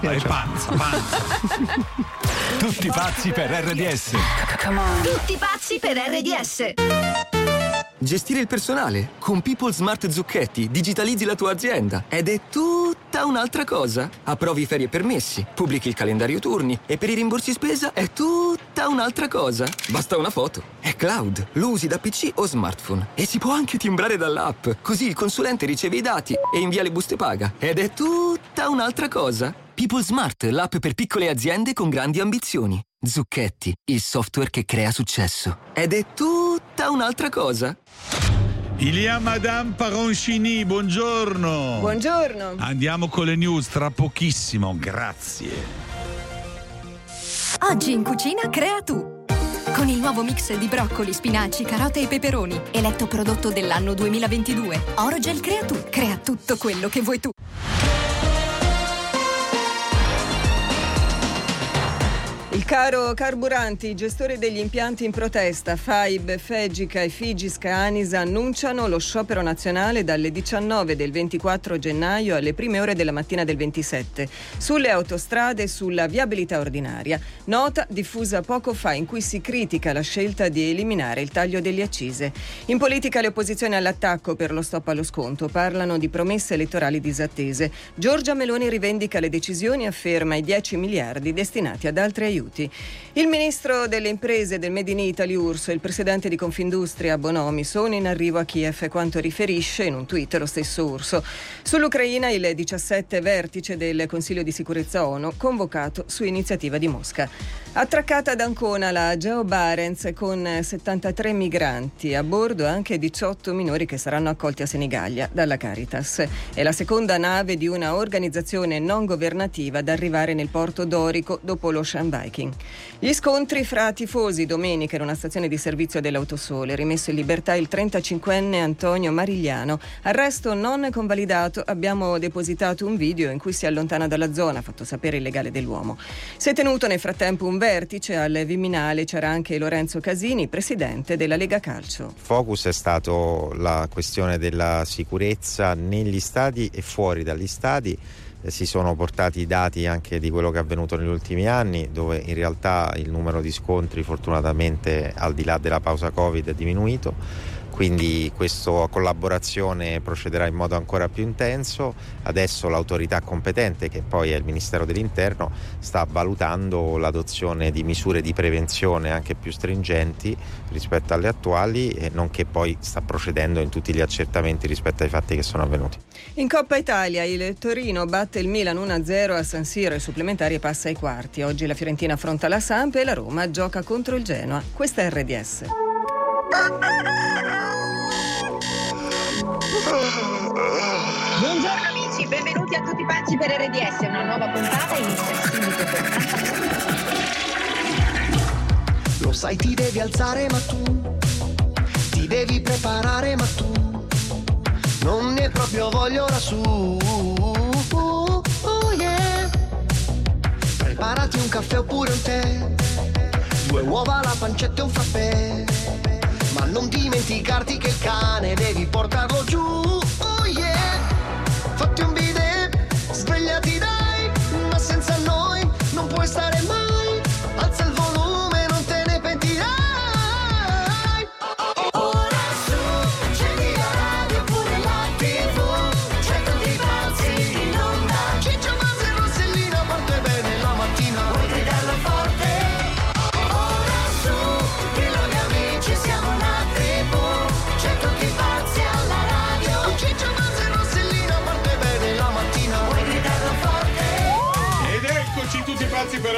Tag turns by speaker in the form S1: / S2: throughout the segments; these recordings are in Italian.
S1: È panza, panza.
S2: Tutti pazzi per RDS.
S3: Tutti pazzi per RDS.
S4: Gestire il personale. Con People Smart Zucchetti digitalizzi la tua azienda ed è tutta un'altra cosa. Approvi ferie e permessi, pubblichi il calendario turni e per i rimborsi spesa è tutta un'altra cosa. Basta una foto. È cloud, lo usi da PC o smartphone e si può anche timbrare dall'app. Così il consulente riceve i dati e invia le buste paga. Ed è tutta un'altra cosa. People Smart, l'app per piccole aziende con grandi ambizioni. Zucchetti, il software che crea successo. Ed è tutta un'altra cosa.
S1: Ilia Madame Paroncini, buongiorno.
S5: Buongiorno.
S1: Andiamo con le news tra pochissimo, grazie.
S6: Oggi in cucina crea tu. Con il nuovo mix di broccoli, spinaci, carote e peperoni, eletto prodotto dell'anno 2022. Orogel Crea tu. Crea tutto quello che vuoi tu.
S5: Il caro carburanti, i gestori degli impianti in protesta, FAIB, Fegica e Figisca Anisa annunciano lo sciopero nazionale dalle 19 del 24 gennaio alle prime ore della mattina del 27 sulle autostrade e sulla viabilità ordinaria. Nota diffusa poco fa in cui si critica la scelta di eliminare il taglio delle accise. In politica le opposizioni all'attacco per lo stop allo sconto parlano di promesse elettorali disattese. Giorgia Meloni rivendica le decisioni e afferma i 10 miliardi destinati ad altri aiuti. Il ministro delle imprese del Made in Italy Urso e il presidente di Confindustria Bonomi sono in arrivo a Kiev, quanto riferisce in un tweet lo stesso Urso. Sull'Ucraina il 17 vertice del Consiglio di sicurezza ONU convocato su iniziativa di Mosca. Attraccata ad Ancona la Geo Barents con 73 migranti, a bordo anche 18 minori che saranno accolti a Senigallia dalla Caritas. È la seconda nave di una organizzazione non governativa ad arrivare nel porto dorico dopo l'Ocean Viking. Gli scontri fra tifosi domenica in una stazione di servizio dell'Autosole, rimesso in libertà il 35enne Antonio Marigliano, arresto non convalidato, abbiamo depositato un video in cui si allontana dalla zona, fatto sapere il legale dell'uomo. Si è tenuto nel frattempo un vertice al Viminale, c'era anche Lorenzo Casini, presidente della Lega Calcio.
S7: Focus è stato la questione della sicurezza negli stadi e fuori dagli stadi si sono portati i dati anche di quello che è avvenuto negli ultimi anni, dove in realtà il numero di scontri fortunatamente al di là della pausa Covid è diminuito. Quindi questa collaborazione procederà in modo ancora più intenso. Adesso l'autorità competente, che poi è il Ministero dell'Interno, sta valutando l'adozione di misure di prevenzione anche più stringenti rispetto alle attuali, nonché poi sta procedendo in tutti gli accertamenti rispetto ai fatti che sono avvenuti.
S5: In Coppa Italia il Torino batte il Milan 1-0 a San Siro ai supplementari e passa ai quarti. Oggi la Fiorentina affronta la Samp e la Roma gioca contro il Genoa. Questa è RDS.
S3: Buongiorno amici, benvenuti a tutti pazzi per RDS. Una nuova puntata inizia subito
S8: Lo sai ti devi alzare ma tu ti devi preparare ma tu non ne proprio voglia ora su. Oh. Preparati un caffè oppure un tè, due uova, la pancetta e un frappè. Ma non dimenticarti che il cane devi portarlo giù. Oh yeah.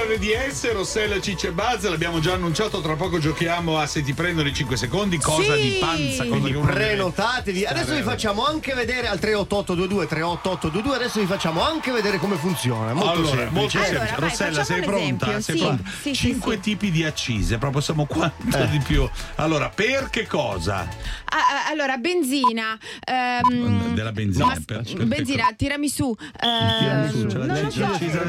S1: Per RDS, Rossella Cicce e Buzz, l'abbiamo già annunciato, tra poco giochiamo a se ti prendono i 5 secondi, cosa
S9: Sì!
S1: di panza, cosa
S9: Quindi
S1: deve
S9: prenotatevi. Adesso vi facciamo anche vedere al 38822 38822. Adesso vi facciamo anche vedere come funziona. Molto
S1: allora,
S9: semplice.
S1: molto
S10: Allora,
S1: semplice.
S10: vai,
S1: Rossella, sei pronta?
S10: esempio,
S1: Sei
S10: sì,
S1: pronta?
S10: sì, sì,
S1: Cinque
S10: sì.
S1: tipi di accise, proprio siamo quanto
S9: Eh.
S1: di più. Allora, per che cosa?
S10: Ah, allora, benzina. ehm,
S1: Della benzina.
S10: ma-
S1: per- per
S10: benzina, ehm,
S1: ce l'ha
S10: non
S1: già
S10: lo so.
S1: accisa?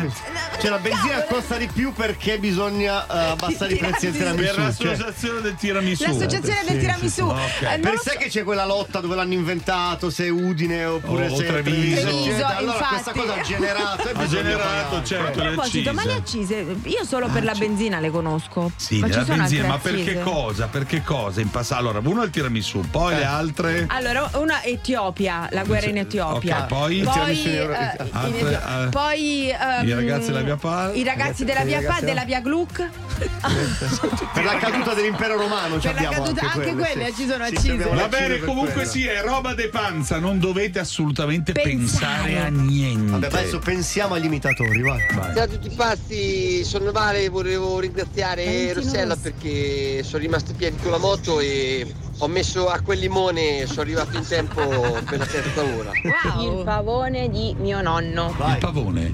S9: C'è la benzina
S8: costa di più perché bisogna eh, abbassare i prezzi del
S1: Per
S8: tiramisù. cioè.
S1: l'associazione del tiramisù.
S10: L'associazione del tiramisù.
S1: Ok.
S10: Eh, non
S8: Per
S10: lo
S8: sé
S10: so-
S8: che c'è quella lotta dove l'hanno inventato, se è Udine oppure
S1: O
S8: se è
S1: Treviso.
S10: Treviso,
S8: allora
S10: infatti.
S8: questa cosa ha generato.
S1: Ha generato, certo,
S10: A
S1: le
S10: proposito, ma le
S1: accise.
S10: io solo per la benzina le conosco.
S1: Sì,
S10: ma
S1: la benzina, ma perché cosa? Perché cosa? In passato, allora, uno è il tiramisù, poi le altre.
S10: Allora, una Etiopia, la guerra in Etiopia.
S1: Poi?
S8: In
S10: eh,
S1: Altre, eh,
S10: poi ehm,
S1: i ragazzi della Via Pal.
S10: I ragazzi della Via Pal, della Via Gluck.
S8: Per la caduta dell'impero romano ci
S10: Per la
S8: abbiamo
S10: caduta-
S8: anche,
S10: anche quelle
S8: sì.
S10: ci sono
S8: Sì,
S10: accise.
S1: Va bene, comunque sì, è roba de panza, non dovete assolutamente
S10: Pensare.
S1: pensare, a niente.
S8: Vabbè, adesso pensiamo agli imitatori, vai.
S11: Ciao a tutti pazzi, sono Vale, volevo ringraziare
S10: Valentino
S11: Rossella perché sono rimasto in piedi con la moto e ho messo acqua e limone, sono arrivato in tempo per la terza ora.
S10: Wow.
S12: pavone di mio nonno.
S1: Il pavone.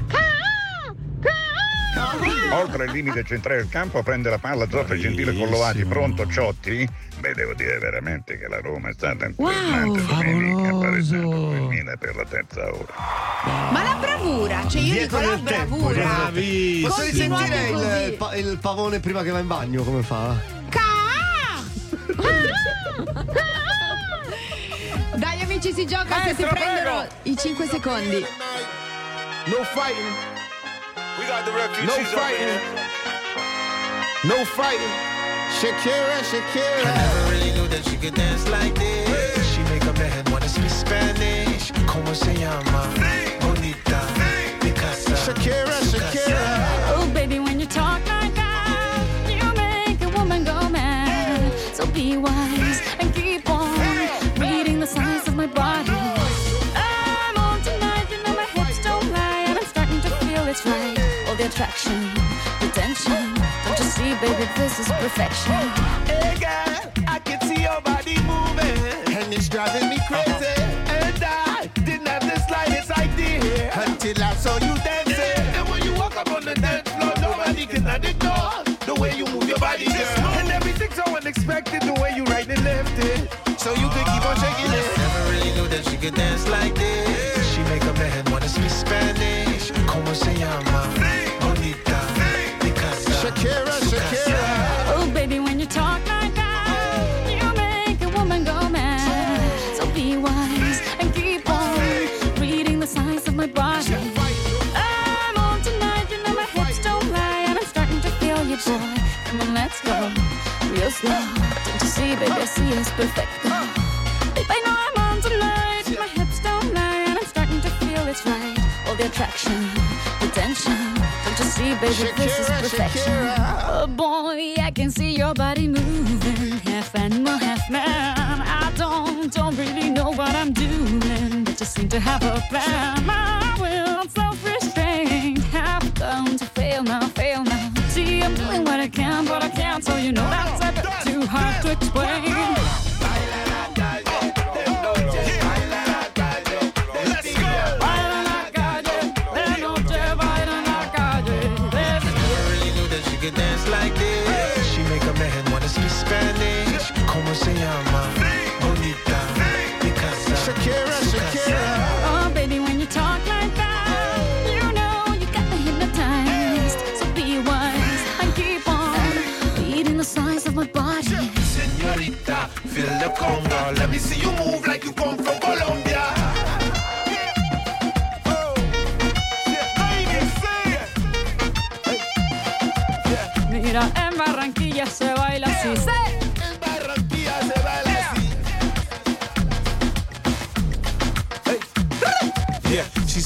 S13: Oltre il limite centrale del campo prende la palla Zoppa Gentile Collovati, pronto Ciotti? Beh, devo dire veramente che la Roma è stata entusiasmante domenica, pareggiando con il Milan per la terza ora.
S10: Ma la bravura, cioè io
S8: Dietro
S10: dico la bravura.
S1: Bravissimo.
S8: Posso risentire il,
S10: così.
S8: il pa- il pavone prima che va in bagno, come fa?
S10: Dai amici si gioca se si prendono i 5 secondi.
S14: No fighting. No fighting. No fighting. Shakira, Shakira.
S15: I never really knew that she could dance like this. She make a man wanna speak Spanish. Como se llama? Bonita. Picasa.
S14: Shakira, Shakira.
S16: Oh, baby, when you talk like that, you make a woman go mad. So be wise attraction, attention. Don't you see, baby, this is perfection.
S14: Hey girl, I can see your body moving, and it's driving me crazy. And I didn't have the slightest idea until I saw you dancing. And when you walk up on the dance floor, nobody can ignore the way you move your body, girl. And everything's so unexpected, the way you right and left it. So you could keep on shaking it.
S15: Never really knew that she could dance like this.
S16: Let's go, real slow. Don't you see, baby, I see it's perfect. Babe, I know I'm on tonight, my hips don't lie, and I'm starting to feel it's right. All the attraction, the tension. Don't you see, baby, this is perfection.
S14: Shakira.
S16: Oh boy, I can see your body moving, half animal, half man. I don't, don't really know what I'm doing, but just seem to have a plan. My will, I'm self-restraint, have come to fail now, fail now. See, I'm doing I can, but I can't, so you know that's a bit too hard to explain.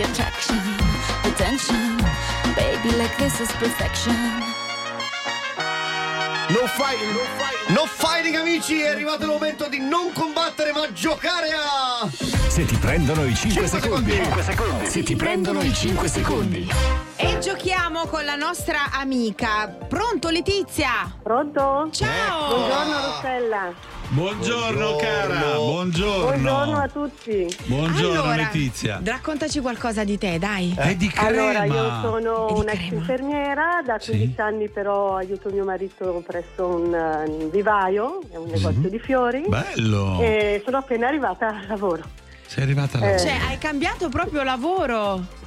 S16: The attraction, the tension. Baby, like this is perfection.
S8: No fighting, no fighting. No fighting amici, è arrivato il momento di non combattere ma giocare a...
S2: Se ti prendono i 5
S8: Cinque
S2: secondi.
S8: secondi.
S2: Se ti prendono i 5 secondi.
S10: Giochiamo con la nostra amica. Pronto Letizia?
S17: Pronto?
S10: Ciao.
S17: Buongiorno Rossella.
S1: Buongiorno, cara, buongiorno.
S17: Buongiorno a tutti.
S1: Buongiorno
S10: Allora,
S1: Letizia.
S10: Raccontaci qualcosa di te, dai.
S1: È di crema.
S17: Allora, io sono un'ex
S10: crema.
S17: infermiera, da 15 anni però aiuto mio marito presso un, eh, un vivaio, è un negozio di fiori.
S1: Mhm. Bello.
S17: E sono appena arrivata al lavoro.
S1: Sei arrivata alla
S17: Eh,
S10: Cioè, hai cambiato proprio lavoro.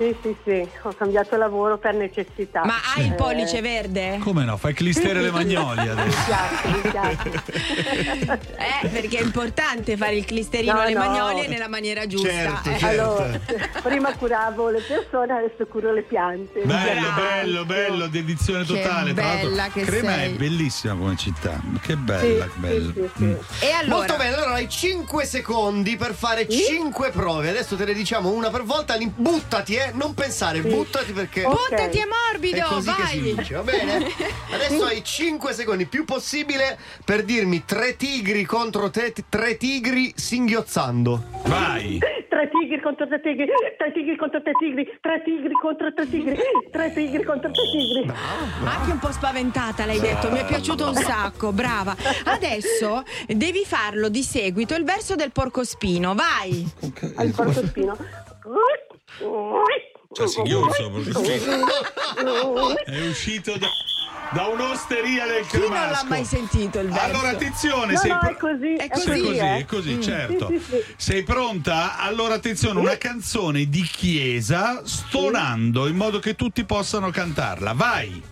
S17: Sì, sì, sì, ho cambiato lavoro per necessità.
S10: Ma hai il
S17: Eh,
S10: pollice verde?
S1: Come no? Fai clistere le magnoli
S17: Mi
S1: adesso.
S17: piace, mi piace.
S10: Eh, perché è importante fare il clisterino
S17: No,
S10: alle
S17: no.
S10: magnole nella maniera giusta.
S8: Certo,
S10: eh.
S8: certo.
S17: Allora, prima curavo le persone, adesso curo le piante.
S1: Bello, bello, bello, dedizione
S10: Che
S1: totale. L'altro,
S10: bella che
S1: Crema
S10: sei.
S1: è bellissima come città. Che
S17: Sì,
S1: bella, che
S17: sì,
S1: bella.
S17: sì, sì.
S1: Mm.
S10: E allora?
S8: Molto bene, allora hai 5 secondi per fare 5 prove. Adesso te ne diciamo una per volta. Buttati, eh, non pensare, buttati perché.
S17: Ok.
S10: Buttati è morbido,
S8: È così che si
S10: vai.
S8: vince, va bene? Adesso hai 5 secondi, più possibile, per dirmi tre tigri contro te, tre tigri singhiozzando.
S1: Vai.
S17: Tre tigri contro tre tigri, tre tigri contro tre tigri, tre tigri contro tre tigri, tre tigri contro tre tigri.
S10: Anche un po' spaventata l'hai detto, mi è piaciuto un sacco, brava. Adesso devi farlo di seguito il verso del porcospino, vai.
S17: Al porcospino.
S1: Cioè, singhiozzo. È uscito da, da un'osteria del
S10: Chi non l'ha
S1: cremasco.
S10: mai sentito il verso?
S1: Allora, attenzione,
S17: No,
S1: sei
S17: no,
S1: pro-
S17: è così,
S10: È così,
S1: È
S17: così, eh.
S1: è così, certo.
S17: Sì, sì, sì.
S1: Sei pronta? Allora, attenzione, una canzone di chiesa stonando in modo che tutti possano cantarla. Vai!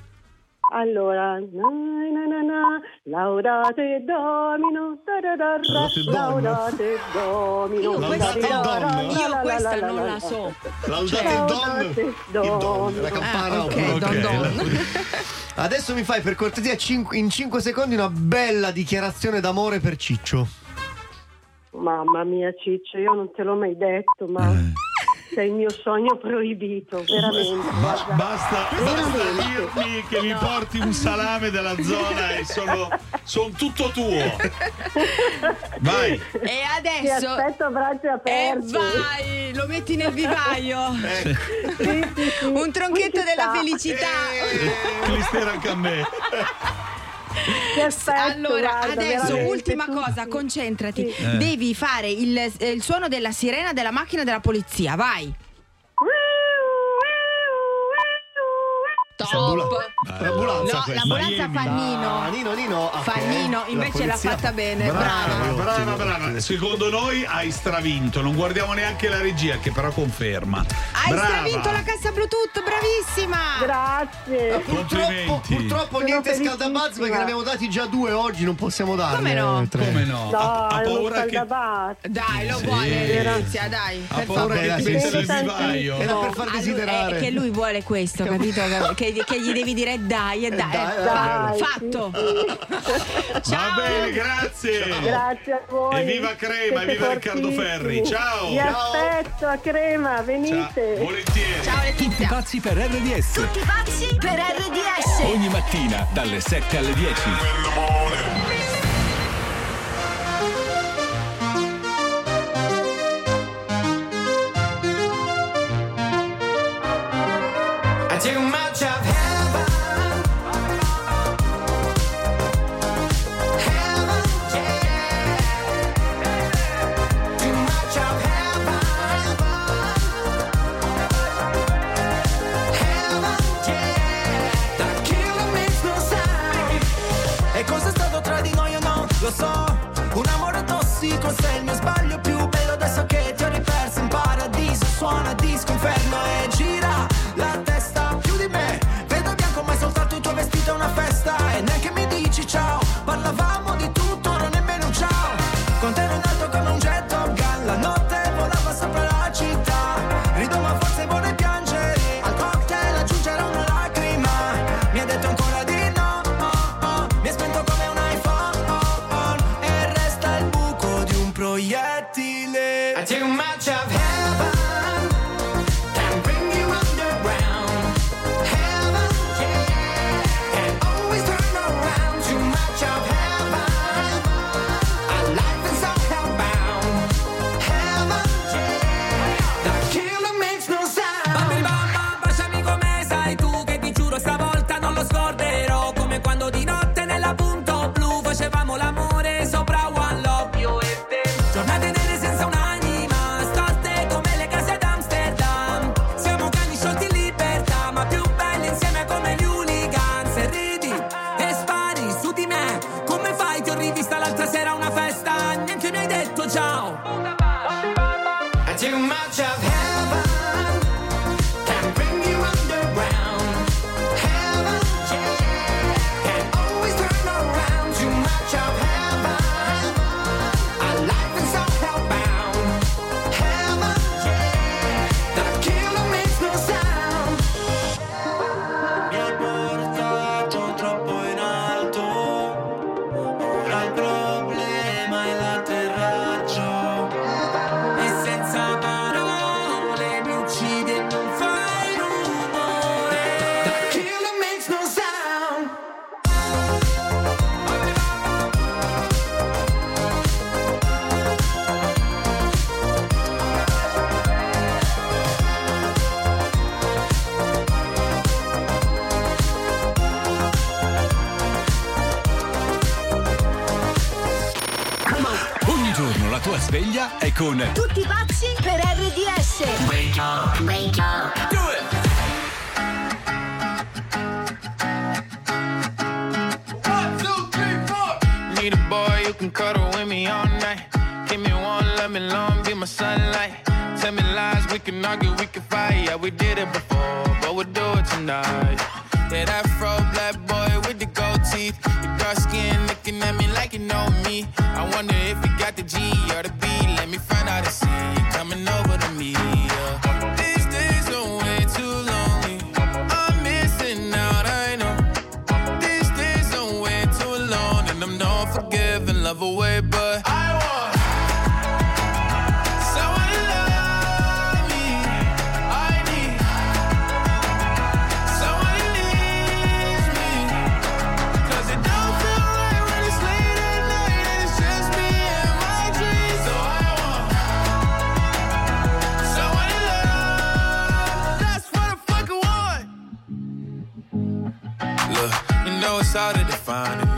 S17: Allora, na, na, na, na, laudate Domino, da, da, da, da,
S8: Laudate Domino.
S17: da,
S8: Domino.
S17: da,
S10: Io
S17: la,
S10: questa
S17: la, la,
S10: non
S17: la,
S10: la
S17: la.
S10: so.
S8: Laudate don. Il don, la campana.
S10: Ah, ok,
S1: Ok,
S10: don don.
S8: Adesso mi fai per cortesia cinque- in 5 secondi una bella dichiarazione d'amore per Ciccio.
S17: Mamma mia Ciccio, io non te l'ho mai detto, ma sei il mio sogno proibito, veramente.
S1: Ba- basta, basta
S17: Veramente.
S1: dirmi che mi porti un salame dalla zona e sono, sono tutto tuo. Vai!
S10: E
S17: Ti
S10: adesso...
S17: aspetto a braccia
S10: E
S17: aperte.
S10: vai, lo metti nel vivaio.
S17: Sì, sì, sì.
S10: Un tronchetto della felicità.
S1: Clistera anche a me.
S17: Aspetto,
S10: Allora,
S17: guarda,
S10: adesso ultima
S17: tutti.
S10: cosa, concentrati.
S17: Sì.
S1: Eh.
S10: Devi fare il, eh, il suono della sirena della macchina della polizia, vai.
S8: Ambula-
S10: Top.
S8: L'ambulanza
S10: No,
S8: questa.
S10: l'ambulanza fa Nino.
S8: Ah, Nino, Nino.
S10: Fa
S8: ok.
S10: Nino,
S8: La
S10: invece l'ha fatta bene,
S1: Brava,
S10: brava.
S1: brava, brava. Secondo noi hai stravinto. Non guardiamo neanche la regia, che però conferma.
S10: Hai
S1: Brava.
S10: stravinto la cassa Bluetooth, bravissima.
S17: Grazie.
S8: Purtroppo,
S1: Complimenti.
S8: purtroppo
S17: Sono
S8: niente scaldabazzi perché ne abbiamo dati già due oggi, non possiamo darne
S10: Come no?
S8: tre.
S1: Come no?
S17: No,
S1: ha, ha paura che.
S10: Dai, lo
S1: Sì.
S10: vuole Letizia, dai.
S1: Ha
S10: per
S1: paura che nel
S17: sì.
S1: vivaio.
S8: Era per far desiderare.
S10: è che lui vuole questo, capito? che, che gli devi dire dai e dai.
S8: dai,
S10: eh,
S17: dai,
S10: fatto.
S1: Va
S10: Ciao.
S1: bene, grazie.
S17: Grazie a voi.
S1: Evviva Crema,
S17: Siete
S1: evviva Riccardo. Ferri. Ciao.
S17: Vi
S1: Ciao.
S17: aspetto a Crema,
S1: Ciao.
S17: venite.
S1: Volentieri.
S10: Ciao
S2: Tutti
S10: Letizia.
S2: pazzi per RDS.
S3: Tutti pazzi per RDS.
S2: Ogni mattina dalle 7 alle 10.
S18: don't forgive and love away, but I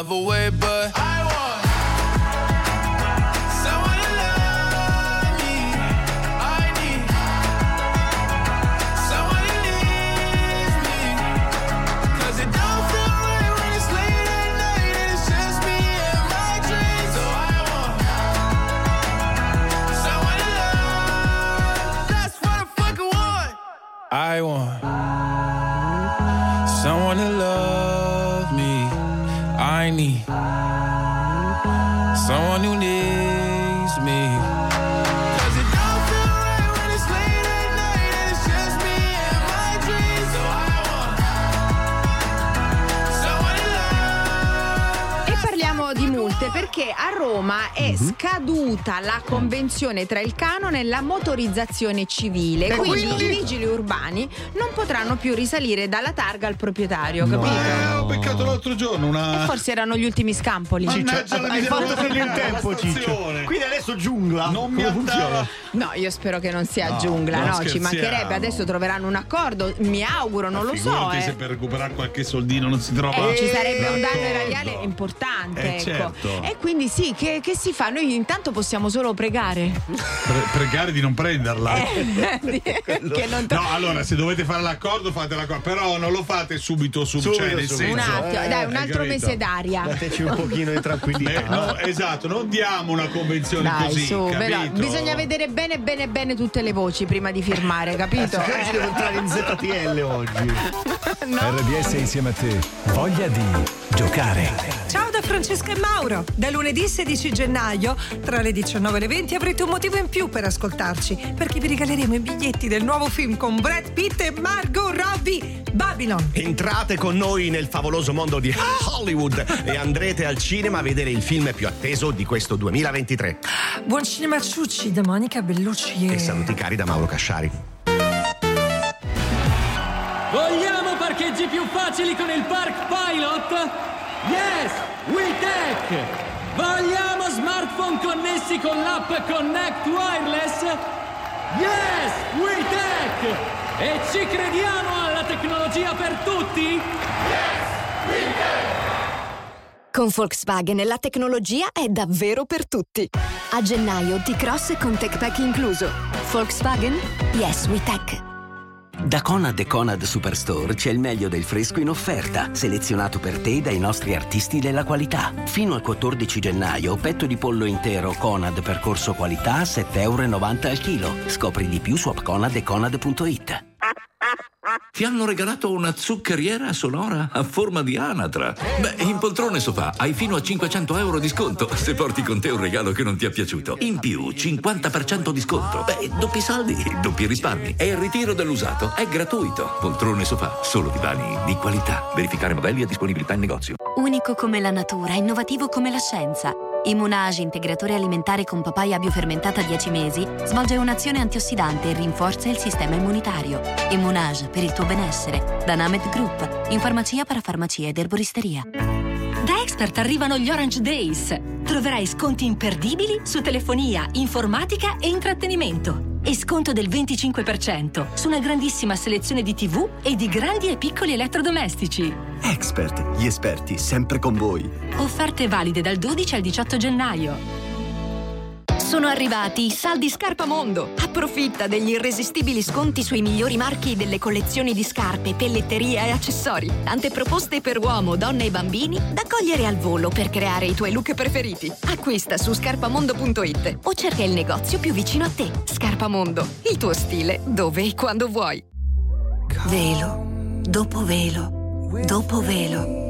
S18: another way, but. I
S10: Roma è
S8: Mhm.
S10: scaduta la convenzione tra il canone e la motorizzazione civile.
S8: E
S10: quindi,
S8: quindi?
S10: i vigili urbani non potranno più risalire dalla targa al proprietario,
S1: Eh,
S10: capito?
S1: ho beccato l'altro giorno una.
S10: Forse erano gli ultimi scampoli.
S1: Mannaggia la
S8: Hai fatto finire il tempo, Ciccio. Quindi adesso giungla.
S1: Non mi
S8: funziona?
S10: No, io spero che non sia
S1: No,
S10: giungla,
S1: non
S10: no, ci
S1: scherziamo.
S10: mancherebbe. Adesso troveranno un accordo, mi auguro, non lo so. Eh.
S1: se per recuperare qualche soldino non si trova.
S10: Eh, ci sarebbe un danno
S1: d'accordo.
S10: erariale importante,
S1: Eh,
S10: ecco.
S1: certo.
S10: E quindi sì, che, che si fa? Noi intanto possiamo solo pregare.
S1: Pre- pregare di non prenderla.
S10: Eh, che non to-
S1: No, allora, se dovete fare l'accordo, fate l'accordo. Però non lo fate subito, su,
S8: Subito,
S1: cioè,
S8: subito.
S10: un attimo, dai, un altro
S1: capito?
S10: mese d'aria.
S8: Dateci un pochino di tranquillità.
S1: Beh, no, esatto, non diamo una convenzione
S10: Dai,
S1: così.
S10: su, però bisogna vedere bene bene bene tutte le voci prima di firmare, capito?
S8: Io ci devo entrare in ZTL oggi.
S2: RDS insieme a te. Voglia di giocare.
S19: Ciao da Francesca e Mauro. Da lunedì 16 gennaio, tra le 19 e le 20, avrete un motivo in più per ascoltarci, perché vi regaleremo i biglietti del nuovo film con Brad Pitt e Margot Robbie, Babylon.
S20: Entrate con noi nel favoloso mondo di Hollywood e andrete al cinema a vedere il film più atteso di questo 2023.
S19: Buon cinema ciucci da Monica Bellucci e...
S20: E saluti cari da Mauro Casciari.
S21: Vogliamo parcheggi più facili con il Park Pilot? Yes, WeTech! Vogliamo smartphone connessi con l'app Connect Wireless? Yes, WeTech! E ci crediamo alla tecnologia per tutti?
S6: Con Volkswagen la tecnologia è davvero per tutti. A gennaio T-Cross con Tech Pack incluso. Volkswagen? Yes, we tech.
S22: Da Conad e Conad Superstore c'è il meglio del fresco in offerta, selezionato per te dai nostri artisti della qualità. Fino al 14 gennaio, petto di pollo intero Conad percorso qualità a 7,90 euro al chilo. Scopri di più su appconad.
S23: Ti hanno regalato una zuccheriera sonora a forma di anatra. Beh, in poltrone sofà hai fino a 500 euro di sconto se porti con te un regalo che non ti è piaciuto. In più, 50% di sconto. Beh, doppi saldi, doppi risparmi. E il ritiro dell'usato è gratuito. Poltrone sofà, solo divani di qualità. Verificare modelli e disponibilità in negozio.
S24: Unico come la natura, innovativo come la scienza. Immunage, integratore alimentare con papaya biofermentata 10 mesi, svolge un'azione antiossidante e rinforza il sistema immunitario. Immunage, per il tuo benessere. Da Named Group, in farmacia, parafarmacia ed erboristeria.
S25: Da Expert arrivano gli Orange Days. Troverai sconti imperdibili su telefonia, informatica e intrattenimento. E sconto del 25% su una grandissima selezione di TV e di grandi e piccoli elettrodomestici.
S26: Expert, gli esperti sempre con voi.
S25: Offerte valide dal 12 al 18 gennaio.
S6: Sono arrivati i saldi Scarpa Mondo. Approfitta degli irresistibili sconti sui migliori marchi delle collezioni di scarpe, pelletteria e accessori. Tante proposte per uomo, donne e bambini da cogliere al volo per creare i tuoi look preferiti. Acquista su scarpamondo.it o cerca il negozio più vicino a te. Scarpa Mondo, il tuo stile dove e quando vuoi.
S27: Velo, dopo velo, dopo velo.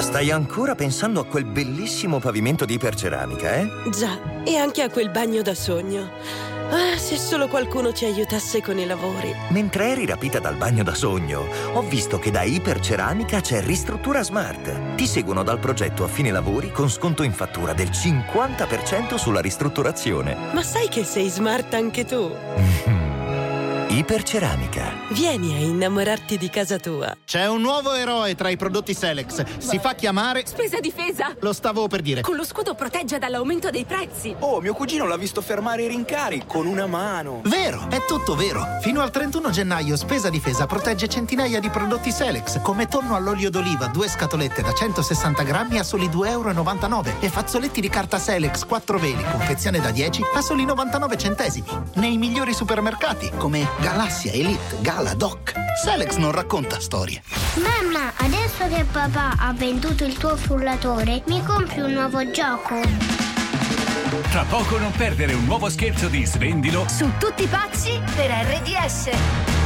S28: Stai ancora pensando a quel bellissimo pavimento di iperceramica, eh?
S29: Già, e anche a quel bagno da sogno. Ah, se solo qualcuno ci aiutasse con i lavori.
S28: Mentre eri rapita dal bagno da sogno, ho visto che da Iperceramica c'è Ristruttura Smart. Ti seguono dal progetto a fine lavori con sconto in fattura del 50% sulla ristrutturazione.
S29: Ma sai che sei smart anche tu?
S28: Iperceramica.
S29: Vieni a innamorarti di casa tua.
S30: C'è un nuovo eroe tra i prodotti Selex. Si fa chiamare.
S25: Spesa difesa!
S30: Lo stavo per dire.
S25: Con lo scudo protegge dall'aumento dei prezzi.
S31: Oh, mio cugino l'ha visto fermare i rincari con una mano.
S30: Vero, è tutto vero. Fino al 31 gennaio Spesa Difesa protegge centinaia di prodotti Selex, come tonno all'olio d'oliva, due scatolette da 160 grammi a soli 2,99 euro e fazzoletti di carta Selex 4 veli, confezione da 10 a soli 99 centesimi. Nei migliori supermercati come Galassia, Elite, Gala, Doc. Selex non racconta storie.
S32: Mamma, adesso che papà ha venduto il tuo frullatore, mi compri un nuovo gioco?
S2: Tra poco non perdere un nuovo scherzo di Svendilo
S33: Su tutti pazzi per RDS.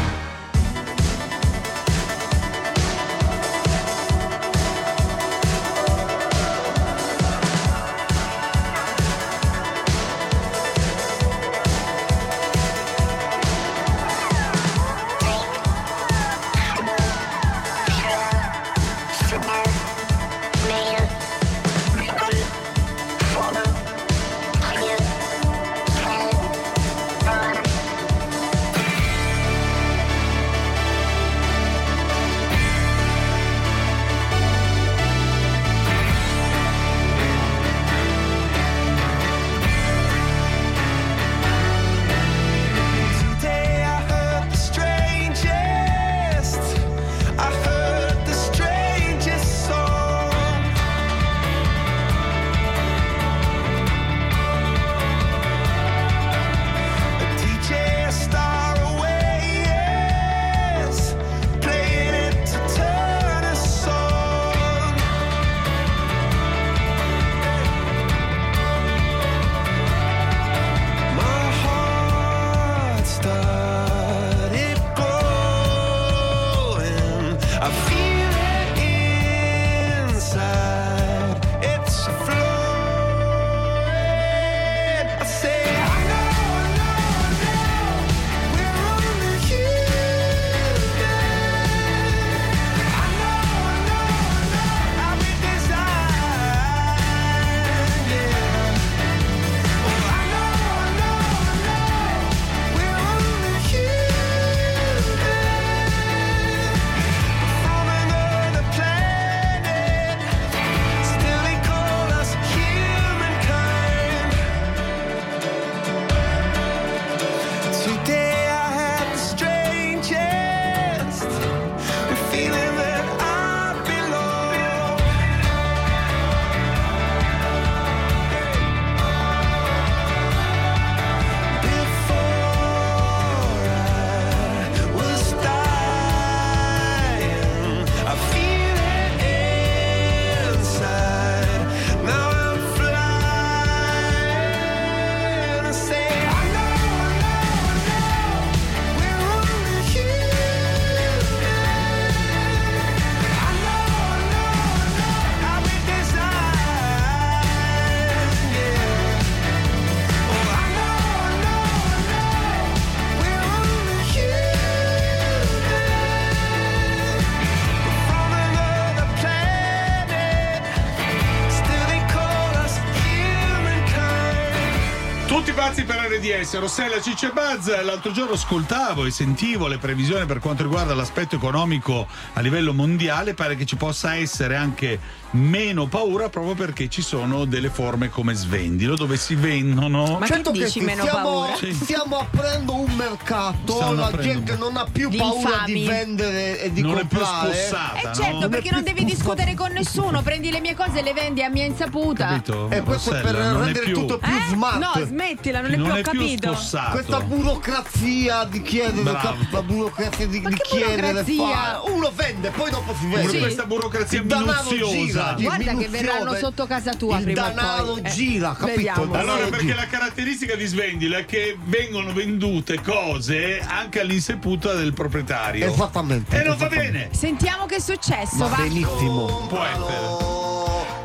S1: RDS, Rossella Cicce Buzz. L'altro giorno ascoltavo e sentivo le previsioni per quanto riguarda l'aspetto economico a livello mondiale. Pare che ci possa essere anche meno paura proprio perché ci sono delle forme come svendilo dove si vendono.
S10: Ma
S8: Certo
S10: che
S8: che
S10: dici
S8: sì,
S10: meno
S8: stiamo,
S10: paura?
S8: Stiamo aprendo un mercato,
S1: Stanno
S8: la
S1: aprendo
S8: gente non ha più paura
S10: infami.
S8: di vendere e di
S1: Non è più
S8: comprare.
S1: spossata,
S10: Eh
S1: no?
S10: certo,
S8: Non
S10: perché
S8: più
S10: non devi discutere con nessuno, prendi le mie cose e le vendi a mia insaputa.
S1: Capito?
S8: E questo è per
S1: Rossella, è
S8: rendere
S1: più-
S8: tutto più
S10: Eh?
S8: smart.
S10: No, smettila, non è
S1: non
S10: più
S1: è
S10: ho
S1: più spossato.
S8: Questa burocrazia di chiedere, cap- la burocrazia di, di chiedere,
S10: burocrazia?
S8: fare. Uno vende, poi dopo si vende.
S1: Questa burocrazia
S8: Il
S1: minuziosa.
S8: gira,
S10: Guarda che verranno sotto casa tua
S8: Il danaro
S10: poi. Eh,
S8: gira, capito?
S10: vediamo.
S1: Allora, perché la caratteristica di svendilo è che vengono vendute cose anche all'insaputa del proprietario.
S8: Esattamente.
S1: E non va bene.
S10: Sentiamo che è successo,
S8: Va
S10: va.
S8: benissimo.
S1: Può essere.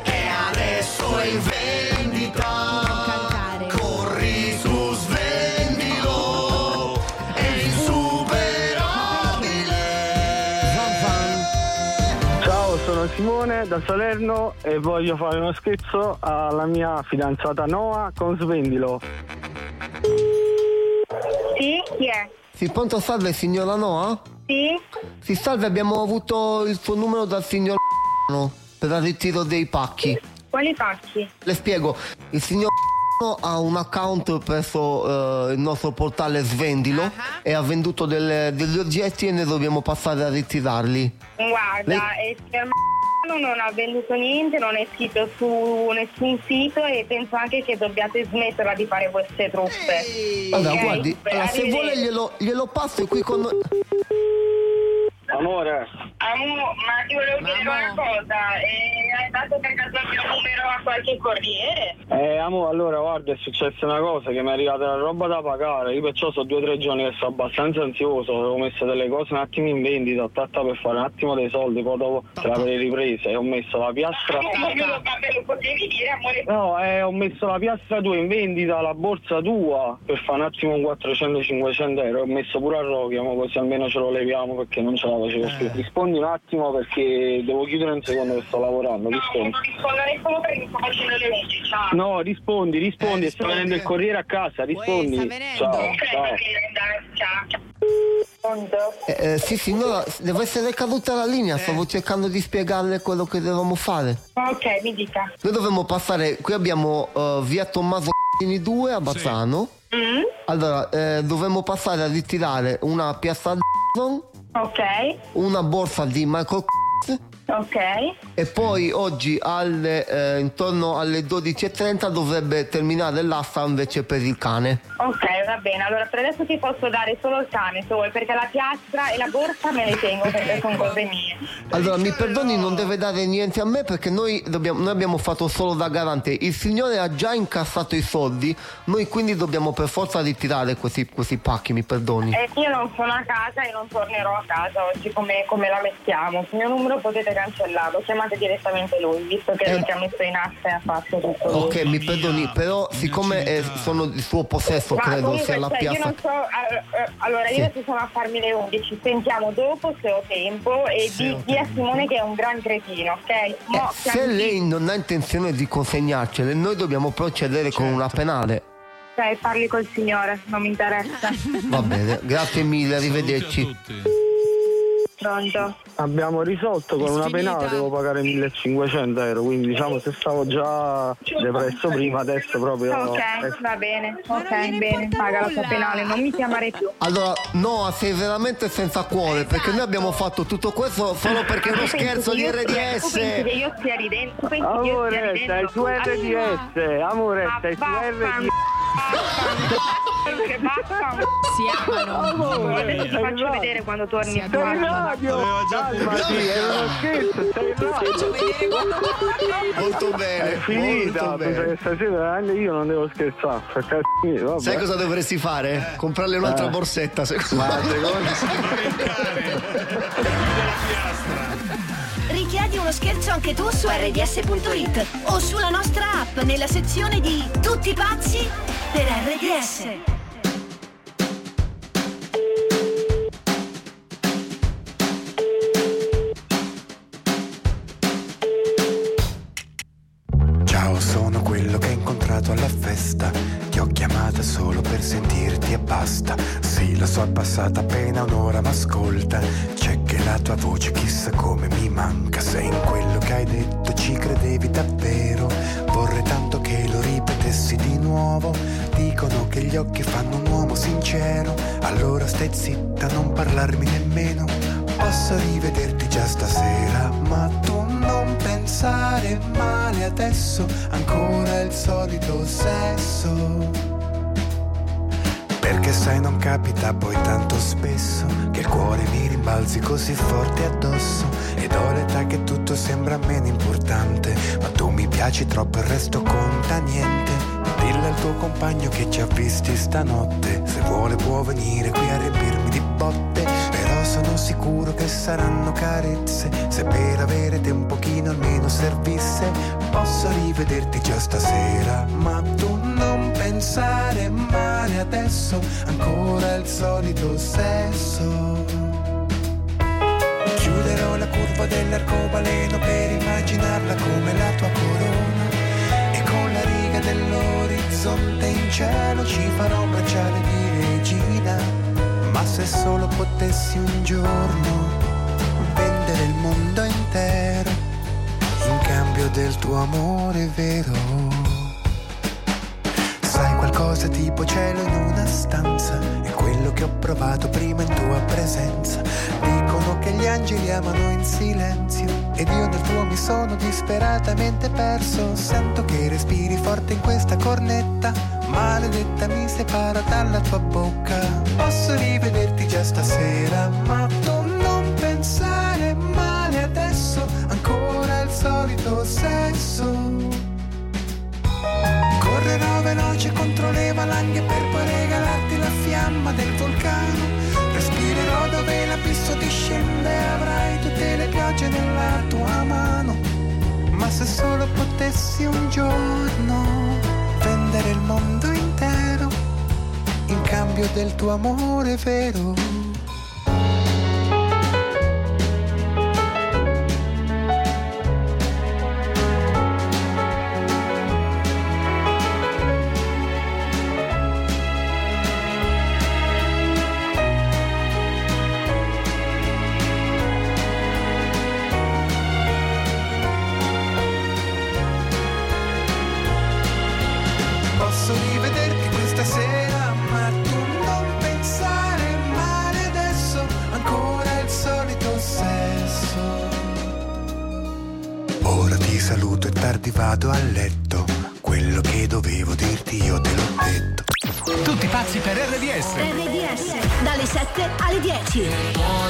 S8: E adesso è in vendita.
S34: Simone da Salerno e voglio fare uno scherzo alla mia fidanzata Noa con Svendilo.
S32: Sì, chi è?
S8: Sì, pronto salve signora Noa?
S32: Sì?
S8: Sì, salve, abbiamo avuto il suo numero dal signor per il ritiro dei pacchi.
S32: Quali pacchi?
S8: Le spiego, il signor ha un account presso eh, il nostro portale Svendilo e ha venduto delle- degli oggetti e ne dobbiamo passare a ritirarli.
S32: Guarda, il signor non ha venduto niente, non è scritto su nessun sito e penso anche che dobbiate smetterla di fare queste truffe.
S8: Allora, guardi, allora, se vuole glielo, glielo passo qui con
S34: Amore,
S32: Amo, ma ti volevo chiedere una cosa, eh, hai dato per caso il mio numero a qualche corriere?
S34: eh, amo, allora guarda, è successa una cosa che mi è arrivata la roba da pagare, io perciò so due o tre giorni che sono abbastanza ansioso, avevo messo delle cose un attimo in vendita, tratta per fare un attimo dei soldi, poi dopo te l'avrei ripresa e ho messo la piastra.
S32: Lo, ma me lo potevi dire, amore?
S34: No, eh, ho messo la piastra tua in vendita, la borsa tua, per fare un attimo un 400-500 euro. Ho messo pure a Rocky, ma così almeno ce lo leviamo perché non ce la facevo più. Rispondi un attimo perché devo chiudere un secondo che sto lavorando. Rispondi.
S32: Non rispondere solo perché sto facendo le unghie, ciao.
S34: No, rispondi, rispondi, sta venendo il corriere a casa, rispondi.
S10: sta venendo.
S34: Ciao,
S32: Ok,
S34: ciao.
S8: Eh, eh, sì, signora, deve essere caduta la linea, stavo cercando di spiegarle quello che dovevamo fare.
S32: Ok, mi dica.
S8: Noi dovremmo passare, qui abbiamo eh, via Tommaso 2 a Bazzano.
S32: Mm?
S8: Allora, eh, dovremmo passare a ritirare una piazza Amazon,
S32: Ok,
S8: una borsa di Michael
S32: ok.
S8: e poi oggi alle, eh, intorno alle 12.30 dovrebbe terminare l'asta invece per il cane.
S32: Ok, va bene. Allora per adesso ti posso dare solo il cane, se vuoi, perché la piastra e la borsa me le tengo perché sono cose mie.
S8: Allora, mi perdoni, non deve dare niente a me perché noi, dobbiamo- noi abbiamo fatto solo da garante. Il signore ha già incassato i soldi, noi quindi dobbiamo per forza ritirare questi, questi pacchi, mi perdoni.
S32: E io non sono a casa e non tornerò a casa oggi come, come la mettiamo. Il mio numero potete cancellarlo, chiamate direttamente lui, visto che
S8: Eh.
S32: lui ti ha messo in asta e ha fatto tutto lui.
S8: Ok, mi perdoni, però siccome eh, sono di suo possesso,
S32: Ma
S8: credo
S32: comunque,
S8: sia la
S32: cioè, io
S8: piazza.
S32: non so, eh, eh, allora io
S8: Sì.
S32: adesso sono a farmi le unghie, ci sentiamo dopo se ho tempo e di, di a Simone che è un gran cretino, ok? Mo,
S8: Eh, Se lei non ha intenzione di consegnarcele, noi dobbiamo procedere con una penale.
S32: Cioè, parli col signore, non mi interessa.
S8: Va bene, grazie mille, arrivederci.
S32: Pronto?
S34: Abbiamo risolto con una penale, devo pagare 1500 euro, quindi diciamo se stavo già depresso prima, adesso proprio...
S32: Ok, va bene, ok, bene, paga la sua penale, non mi chiamare più.
S8: Allora, Noah, sei veramente senza cuore, perché noi abbiamo fatto tutto questo solo perché è uno scherzo
S32: che
S8: di
S32: Tu pensi che
S8: RDS.
S32: io stia ridendo? Tu pensi che io stia
S34: Amore, stai su RDS, amore, stai su RDS.
S32: Basta.
S10: Si amano.
S32: Adesso ti faccio vedere quando torni
S34: Sei in
S32: casa.
S34: radio! Calmati, è uno scherzo, sei in radio!
S8: Molto bene,
S34: È finita,
S8: bene.
S34: stasera anche io non devo scherzare, cazzo.
S8: Sai cosa dovresti fare? Comprarle un'altra
S34: Eh.
S8: borsetta, secondo
S34: Ma
S8: me.
S33: scherzo anche tu su rds.it o sulla nostra app nella sezione di Tutti pazzi per RDS.
S15: Ciao, sono quello che hai incontrato alla festa. Gli occhi chiamata solo per sentirti e basta. Sì, lo so, è passata appena un'ora, ma ascolta. C'è la tua voce chissà come mi manca. Se in quello che hai detto ci credevi davvero, vorrei tanto che lo ripetessi di nuovo. Dicono che gli occhi fanno un uomo sincero. Allora stai zitta, non parlarmi nemmeno. Posso rivederti già stasera, ma tu non pensare male adesso, ancora il solito sesso. Perché sai non capita poi tanto spesso che il cuore mi rimbalzi così forte addosso. Ed ho l'età che tutto sembra meno importante, ma tu mi piaci troppo il resto conta niente. Dillo al tuo compagno che ci ha visti stanotte, se vuole può venire qui a riempirmi di botte, però sono sicuro che saranno carezze, se per avere te un pochino almeno servisse, posso rivederti già stasera, ma tu pensare male adesso, ancora il solito sesso. Chiuderò la curva dell'arcobaleno per immaginarla come la tua corona e con la riga dell'orizzonte in cielo ci farò un bracciale di regina. Ma se solo potessi un giorno vendere il mondo intero in cambio del tuo amore vero. Qualcosa tipo cielo in una stanza. È quello che ho provato prima in tua presenza. Dicono che gli angeli amano in silenzio. Ed io nel tuo mi sono disperatamente perso. Sento che respiri forte in questa cornetta. Maledetta mi separa dalla tua bocca. Posso rivederti già stasera Ma Veloce contro le valanghe per poi regalarti la fiamma del vulcano. Respirerò dove l'abisso discende avrai tutte le piogge nella tua mano. Ma se solo potessi un giorno vendere il mondo intero in cambio del tuo amore vero.
S33: Alle 10.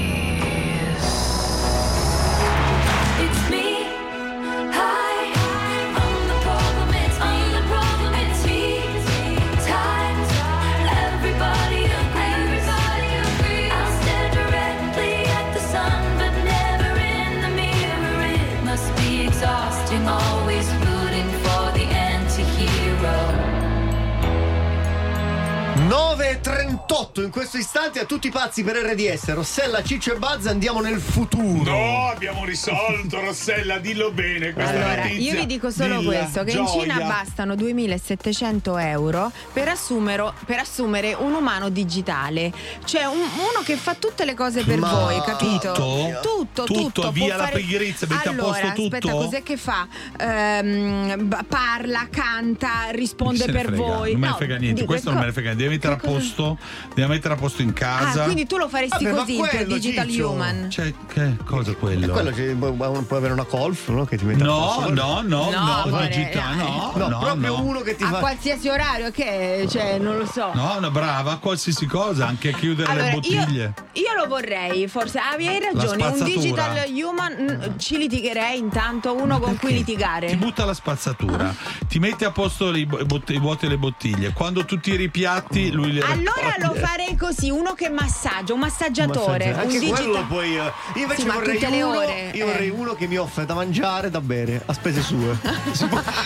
S8: 9.38 in questo istante a tutti i pazzi per RDS. Rossella, Ciccio e Buzz andiamo nel futuro.
S1: No, abbiamo risolto, Rossella, dillo bene.
S10: Allora,
S1: notizia.
S10: io vi dico solo
S1: Dilla,
S10: questo: che in
S1: gioia.
S10: Cina bastano 2700 euro per, assumero- per assumere un umano digitale. Cioè un- uno che fa tutte le cose per
S1: Ma
S10: voi, capito?
S1: tutto?
S10: Tutto,
S1: Tutto,
S10: tutto.
S1: via
S10: può
S1: la
S10: fare-
S1: pigrizia, mette a
S10: allora,
S1: posto tutto?
S10: Aspetta, cos'è che fa? Ehm, parla, canta, risponde per
S1: frega,
S10: voi.
S1: Non me ne frega niente, questo non me ne frega niente. Devi mettere a posto, devi mettere a posto in casa.
S10: Ah, quindi tu lo faresti
S8: Vabbè,
S10: così per
S8: quello,
S10: Digital
S8: Ciccio.
S10: Human?
S1: Cioè, che cosa quello?
S8: È quello che puoi puoi avere una golf, no? Che ti mette a
S1: No,
S8: posto.
S1: no, no,
S10: No,
S1: no,
S10: amore,
S1: digitale, no,
S8: No,
S1: no,
S8: proprio
S1: no.
S8: uno che ti
S10: A
S8: fa.
S10: qualsiasi orario, che cioè, non lo so.
S1: No, no, brava, qualsiasi cosa, anche a chiudere
S10: Allora,
S1: le
S10: io,
S1: bottiglie.
S10: io lo vorrei, forse ah, hai ragione. Un digital human ci litigherei intanto, uno con cui litigare.
S1: Ti butta la spazzatura, ti metti a posto i, bo- i bot- i vuoti e le bottiglie. Quando tu tiri i piatti, lui le
S10: Allora lo farei così, uno che massaggia, un massaggiatore.
S8: Massaggio. Anche
S10: un
S8: quello puoi. eh, Io invece
S10: Sì, ma
S8: vorrei
S10: tutte le
S8: uno.
S10: ore,
S8: Io
S10: eh.
S8: vorrei uno che mi offre da mangiare e da bere a spese sue.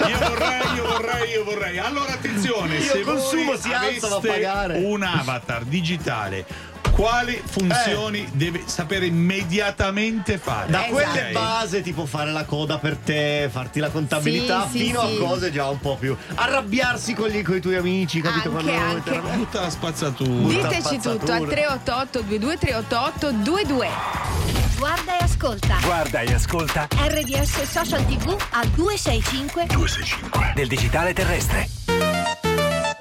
S1: Io vorrei, io vorrei, io vorrei. Allora attenzione,
S8: Io
S1: se
S8: consumo
S1: voi
S8: si alzano a
S1: aveste
S8: pagare.
S1: un avatar digitale, quali funzioni deve sapere immediatamente fare?
S8: Eh. Da
S10: Esatto.
S8: quelle base, tipo fare la coda per te, farti la contabilità,
S10: Sì,
S8: fino
S10: sì.
S8: a cose già un po' più. Arrabbiarsi con, gli, con i tuoi amici, capito?
S10: Anche,
S8: Quando
S10: anche.
S1: Butta la spazzatura.
S10: Diteci tutto al 388 22 388 22.
S14: Guarda e ascolta.
S2: Guarda e ascolta
S14: RDS Social TV al 265
S2: del digitale terrestre.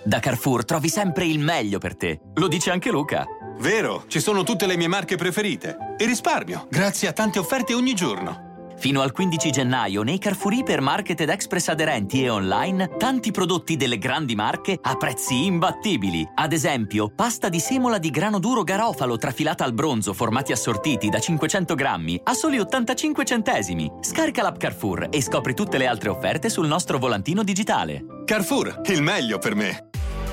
S32: Da Carrefour trovi sempre il meglio per te. Lo dice anche Luca.
S35: Vero, ci sono tutte le mie marche preferite. E risparmio, grazie a tante offerte ogni giorno.
S32: Fino al 15 gennaio nei Carrefour Hyper Market ed Express aderenti e online, tanti prodotti delle grandi marche a prezzi imbattibili. Ad esempio, pasta di semola di grano duro Garofalo trafilata al bronzo, formati assortiti da 500 grammi, a soli 85 centesimi. Scarica l'app Carrefour e scopri tutte le altre offerte sul nostro volantino digitale.
S35: Carrefour, il meglio per me.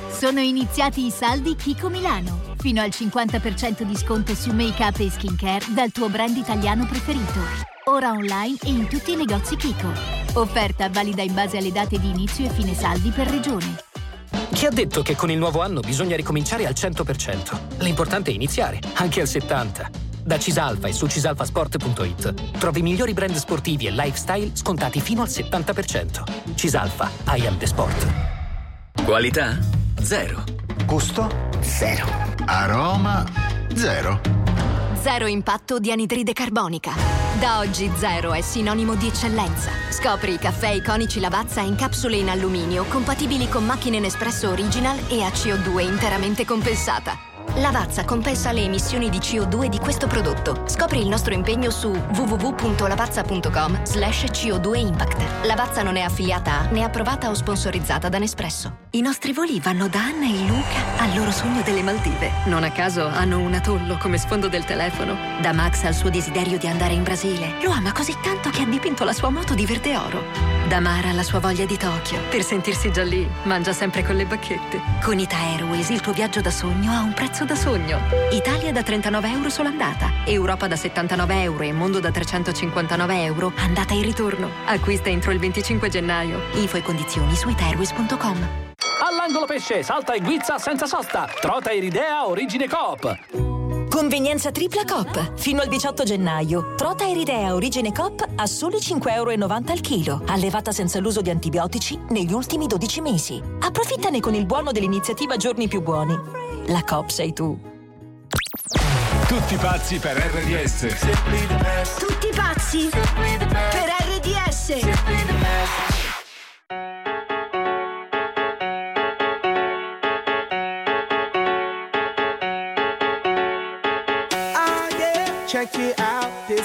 S36: Sono iniziati i saldi Kiko Milano. Fino al 50% di sconto su make-up e skincare dal tuo brand italiano preferito. Ora online e in tutti i negozi Kiko. Offerta valida in base alle date di inizio e fine saldi per regione.
S37: Chi ha detto che con il nuovo anno bisogna ricominciare al 100%? L'importante è iniziare, anche al 70%. Da Cisalfa e su cisalfasport.it trovi i migliori brand sportivi e lifestyle scontati fino al 70%. Cisalfa, I am the sport.
S32: Qualità? Zero.
S38: Gusto? Zero. Aroma? Zero.
S24: Zero impatto di anidride carbonica. Da oggi zero è sinonimo di eccellenza. Scopri i caffè iconici Lavazza in capsule in alluminio compatibili con macchine Nespresso Original e a CO2 interamente compensata. Lavazza compensa le emissioni di CO2 di questo prodotto. Scopri il nostro impegno su www.lavazza.com slash CO2 Impact. Lavazza non è affiliata a né approvata o sponsorizzata da Nespresso. I nostri voli vanno da Anna e Luca al loro sogno delle Maldive. Non a caso hanno un atollo come sfondo del telefono. Da Max al suo desiderio di andare in Brasile. Lo ama così tanto che ha dipinto la sua moto di verde oro. Da Mara alla sua voglia di Tokyo. Per sentirsi già lì, mangia sempre con le bacchette. Con Ita Airways il tuo viaggio da sogno ha un prezzo da sogno. Italia da 39 euro sola andata. Europa da 79 euro e mondo da 359 euro. Andata e ritorno. Acquista entro il 25 gennaio. Info e condizioni su itairways.com.
S39: All'angolo pesce, salta e guizza senza sosta. Trota Iridea Origine Coop.
S6: Convenienza tripla Coop. Fino al 18 gennaio. Trota Eridea Origine Coop a soli 5,90 euro al chilo. Allevata senza l'uso di antibiotici negli ultimi 12 mesi. Approfittane con il buono dell'iniziativa Giorni più buoni. La Coop sei tu.
S2: Tutti pazzi per RDS.
S14: Tutti pazzi per RDS. Ah. Check it out,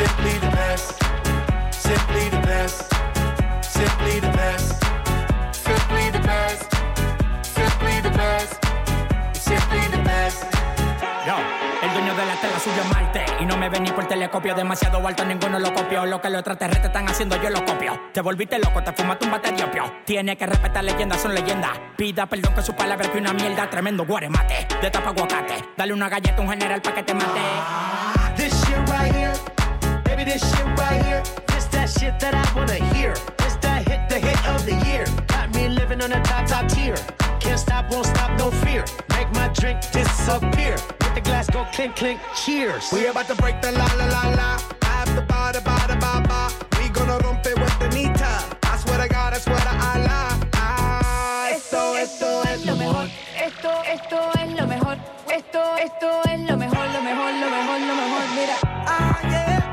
S14: Simply the best. Simply the best. Simply the best. Simply the best. Simply the best. Simply the best.
S40: Yo, el dueño de la tela a Marte Y no me ven ni por telescopio Demasiado alto, ninguno lo copió Lo que los extraterrestres están haciendo, yo lo copio Te volviste loco, te fumaste un bate de opio Tiene que respetar leyendas, son leyendas Pida perdón que su palabra que una mierda Tremendo guaremate, de tapa aguacate Dale una galleta a un general pa' que te mate
S14: This shit right here, this shit right here. This that shit that I wanna hear. This that hit, the hit of the year. Got me living on a top, top tier. Can't stop, won't stop, no fear. Make my drink disappear. Let the glass go clink, clink, cheers. We about to break the la la la la. I have the ba da ba da ba ba. We gonna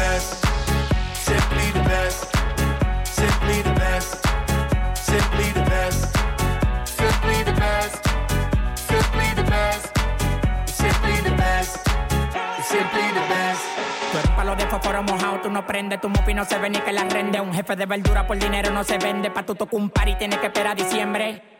S14: Simply the best. Simply the best.
S40: Tú de fósforo mojado, tú no prendes, tu mufi no se ve ni que la rende. Un jefe de verdura por dinero no se vende, pa' tu tocar un par y tienes que esperar diciembre.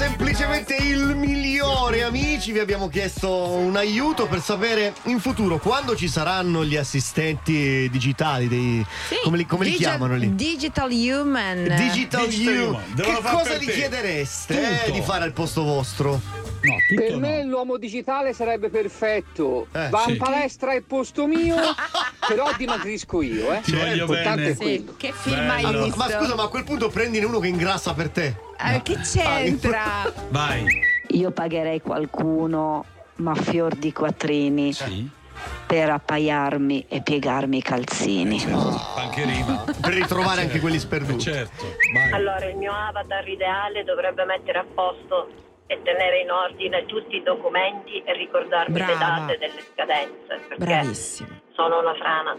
S41: Semplicemente il migliore amici, vi abbiamo chiesto un aiuto per sapere in futuro quando ci saranno gli assistenti digitali, dei, come li, come li
S10: Digital-
S41: chiamano lì?
S10: Digital Human.
S41: Digital
S1: Digital
S41: You.
S1: Human.
S41: Che
S1: Devono far
S41: cosa gli
S1: te.
S41: chiedereste eh, di fare al posto vostro?
S1: No,
S42: Per me l'uomo digitale sarebbe perfetto.
S41: Eh,
S42: Va
S41: sì.
S42: in palestra è posto mio, però dimagrisco io, eh.
S41: Ti voglio
S42: L'importante
S41: bene.
S42: quello.
S10: Che film hai
S41: Allora,
S10: visto?
S41: ma scusa, ma a quel punto prendine uno che ingrassa per te.
S10: Eh, che c'entra?
S1: Vai.
S43: Io pagherei qualcuno, ma fior di quattrini, per appaiarmi e piegarmi i calzini.
S1: Anche rima.
S41: Per ritrovare anche quelli sperduti.
S1: Certo.
S44: Allora, il mio avatar ideale dovrebbe mettere a posto e tenere in ordine tutti i documenti e ricordarmi le
S10: Brava.
S44: date delle scadenze. Perché
S10: Bravissimo.
S44: sono una frana.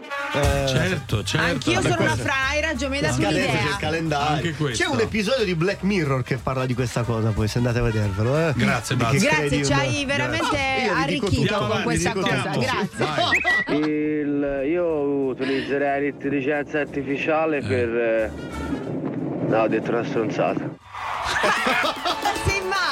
S1: Certo, certo.
S10: Anch'io sono una frana, hai ragione, mi hai dato un'idea.
S8: il calendario. C'è un episodio di Black Mirror che parla di questa cosa, poi se andate a vedervelo. Eh.
S1: Grazie.
S10: Grazie,
S8: credi
S10: ci hai veramente
S8: dico
S10: arricchito
S8: tutto.
S10: con
S1: Andiamo
S10: questa
S1: avanti,
S10: cosa.
S1: risentiamo.
S10: Grazie.
S45: Il- io utilizzerei l'intelligenza artificiale per. eh, No, ho detto una stronzata.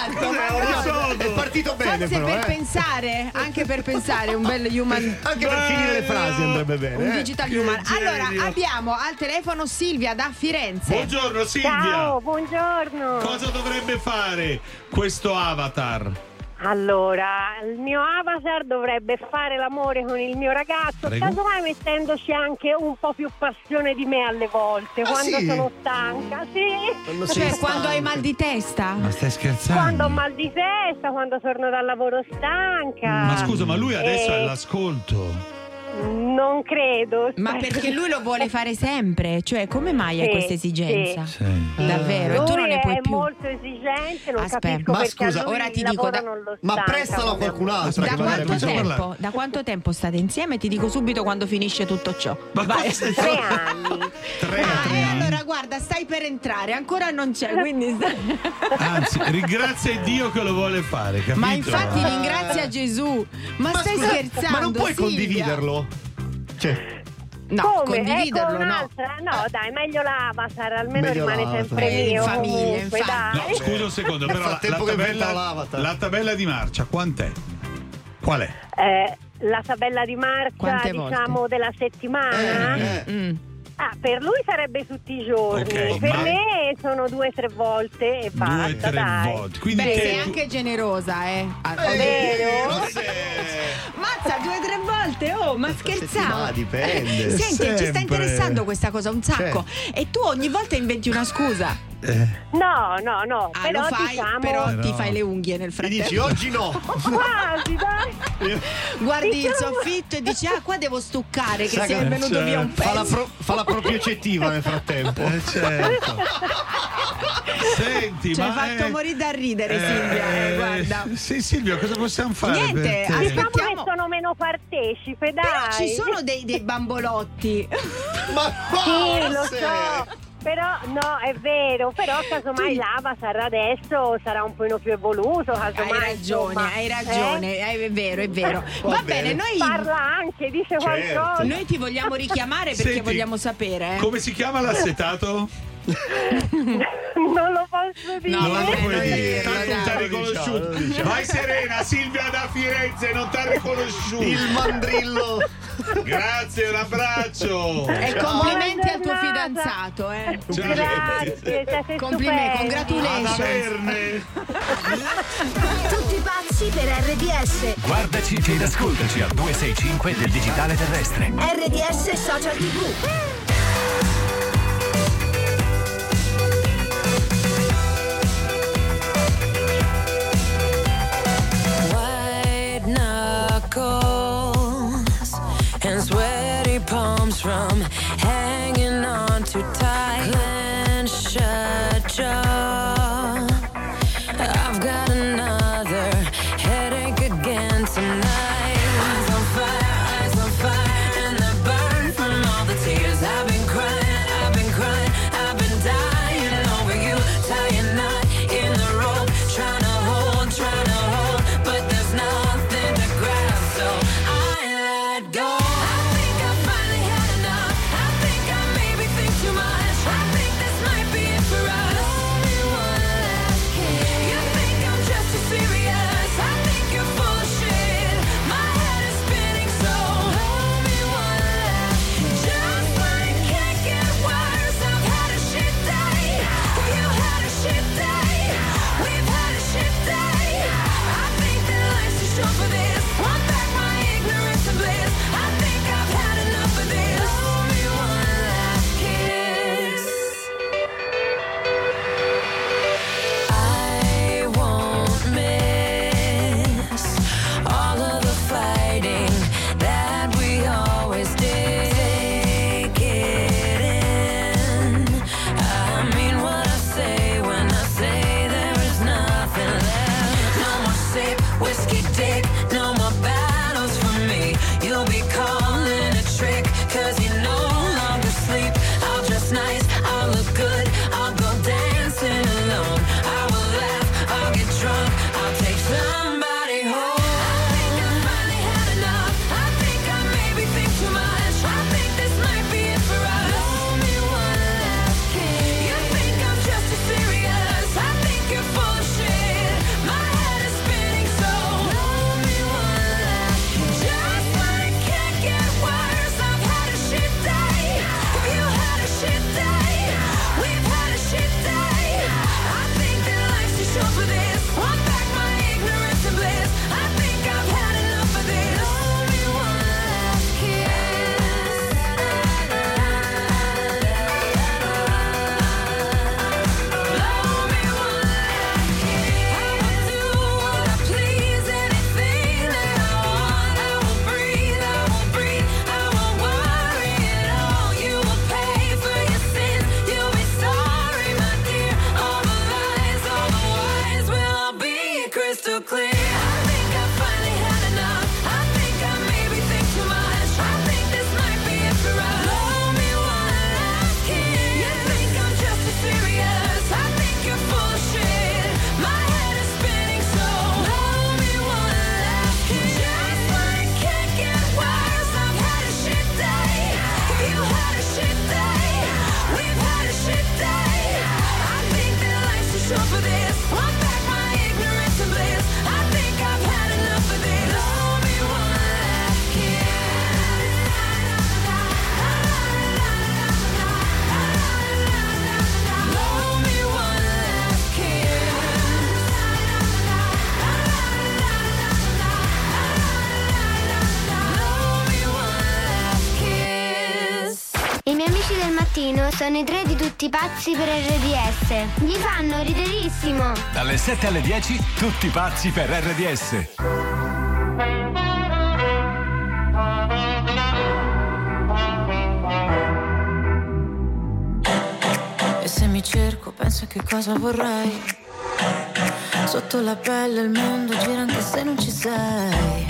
S10: Ma no.
S8: È partito bene,
S10: Forse
S8: però.
S10: per
S8: eh.
S10: pensare, anche per pensare, un bel human.
S8: Anche per finire le frasi andrebbe bene.
S10: Un
S8: eh.
S10: digital human. Allora, abbiamo al telefono Silvia da Firenze.
S1: Buongiorno Silvia.
S44: Ciao, buongiorno.
S1: Cosa dovrebbe fare questo avatar?
S44: Allora, il mio avatar dovrebbe fare l'amore con il mio ragazzo,
S1: Prego.
S44: casomai mettendoci anche un po' più passione di me alle volte,
S8: Ah,
S44: quando
S8: sì?
S44: sono stanca, sì.
S8: Quando
S10: Cioè, quando hai mal di testa?
S1: Ma stai scherzando?
S44: Quando ho mal di testa, quando torno dal lavoro stanca.
S1: Ma scusa, ma lui adesso
S44: Eh,
S1: è all'ascolto.
S44: Non credo.
S10: Ma perché lui lo vuole fare sempre? Cioè, come mai hai
S44: Sì,
S10: questa esigenza?
S1: Sì.
S10: Davvero? E
S44: Lui
S10: tu non ne puoi
S44: è
S10: più.
S44: molto esigente, non
S10: Aspetta,
S44: capisco
S8: ma scusa,
S10: ora ti dico da-
S8: Ma prestalo a qualcun altro.
S10: Da quanto, tempo, da quanto tempo state insieme? Ti dico subito quando finisce tutto ciò.
S1: Ma
S10: Vai.
S1: stai
S44: Tre anni.
S1: Tre
S10: Ah, e
S1: anni.
S10: allora guarda, stai per entrare, ancora non c'è, quindi
S1: Anzi, ringrazia Dio che lo vuole fare, capito?
S10: Ma infatti ringrazia Gesù. Ma, stai
S8: scusa,
S10: scherzando?
S8: Ma non puoi
S10: Silvia?
S8: condividerlo? Cioè,
S10: No,
S44: Come?
S10: condividerlo
S44: ecco
S10: no.
S44: un'altra? No, dai, meglio l'avatar, almeno
S8: Meglio
S44: rimane
S8: l'avatar.
S44: sempre
S10: Eh, in
S44: mio.
S10: famiglia,
S44: comunque.
S1: No, scusa un secondo, però la, la tabella,
S8: l'avatar.
S1: la tabella di marcia quant'è? Qual è?
S44: Eh, la tabella di marcia,
S10: Quante
S44: diciamo,
S10: volte?
S44: della settimana.
S8: eh,
S10: Mm.
S44: Ah, per lui sarebbe tutti i giorni,
S1: Ok,
S44: per
S1: ma-
S44: me sono due o tre volte e basta.
S1: Due, tre
S44: dai.
S1: volte. Quindi
S10: Beh,
S1: te-
S10: sei anche generosa, eh. Ah,
S44: Vero?
S10: Mazza, due o tre volte, oh, ma scherziamo.
S8: Ma dipende.
S10: Senti, ci sta
S1: Sempre.
S10: interessando questa cosa un sacco. E tu ogni volta inventi una scusa.
S44: No, no, no,
S10: Ah,
S44: però
S10: fai,
S44: diciamo
S10: però ti fai le unghie nel frattempo.
S8: dici oggi no.
S44: quasi, dai.
S10: Guardi il
S44: Diciamo-
S10: soffitto e dici, ah, qua devo stuccare, che è
S8: che-
S10: venuto via un
S8: Fa la,
S10: pezzo.
S8: pro- fa la propriocettiva nel frattempo.
S1: Eh, certo. Senti,
S10: Ci hai fatto
S1: eh,
S10: morire da ridere, Silvia. eh,
S1: eh,
S10: guarda.
S1: Sì, Silvia, cosa possiamo fare?
S10: Niente, aspetta.
S44: Diciamo che
S10: Aspettiamo.
S44: sono meno partecipe, dai.
S10: Però ci sono dei, dei bambolotti.
S8: Ma
S44: Sì, lo so. Però no, è vero, però casomai l'avatar adesso sarà un po' più evoluto, casomai.
S10: Hai ragione,
S44: insomma,
S10: hai ragione, eh, è vero, è vero. Va, bene, noi,
S44: Parla anche, dice
S8: Certo.
S44: qualcosa.
S10: noi ti vogliamo richiamare perché
S1: Senti,
S10: vogliamo sapere.
S1: Come si chiama l'assetato?
S44: non lo posso dire.
S10: No,
S1: non lo puoi dire, tanto non ti ha riconosciuto.
S8: diciamo.
S1: Vai Serena, Silvia da Firenze, non ti ha riconosciuto.
S8: Il mandrillo.
S1: Grazie, un abbraccio.
S10: E
S8: Ciao.
S10: complimenti al tuo fidanzato, eh.
S44: Grazie, siete
S10: Complimenti, congratulations.
S6: Tutti pazzi per RDS.
S2: Guardaci ed ascoltaci al 265 del digitale terrestre.
S6: RDS Social TV.
S46: Palms from hanging
S47: mattino sono i tre di tutti pazzi per RDS. Gli fanno riderissimo.
S2: Dalle 7 alle 10, tutti pazzi per RDS.
S46: E se mi cerco, penso che cosa vorrei. Sotto la pelle il mondo gira anche se non ci sei.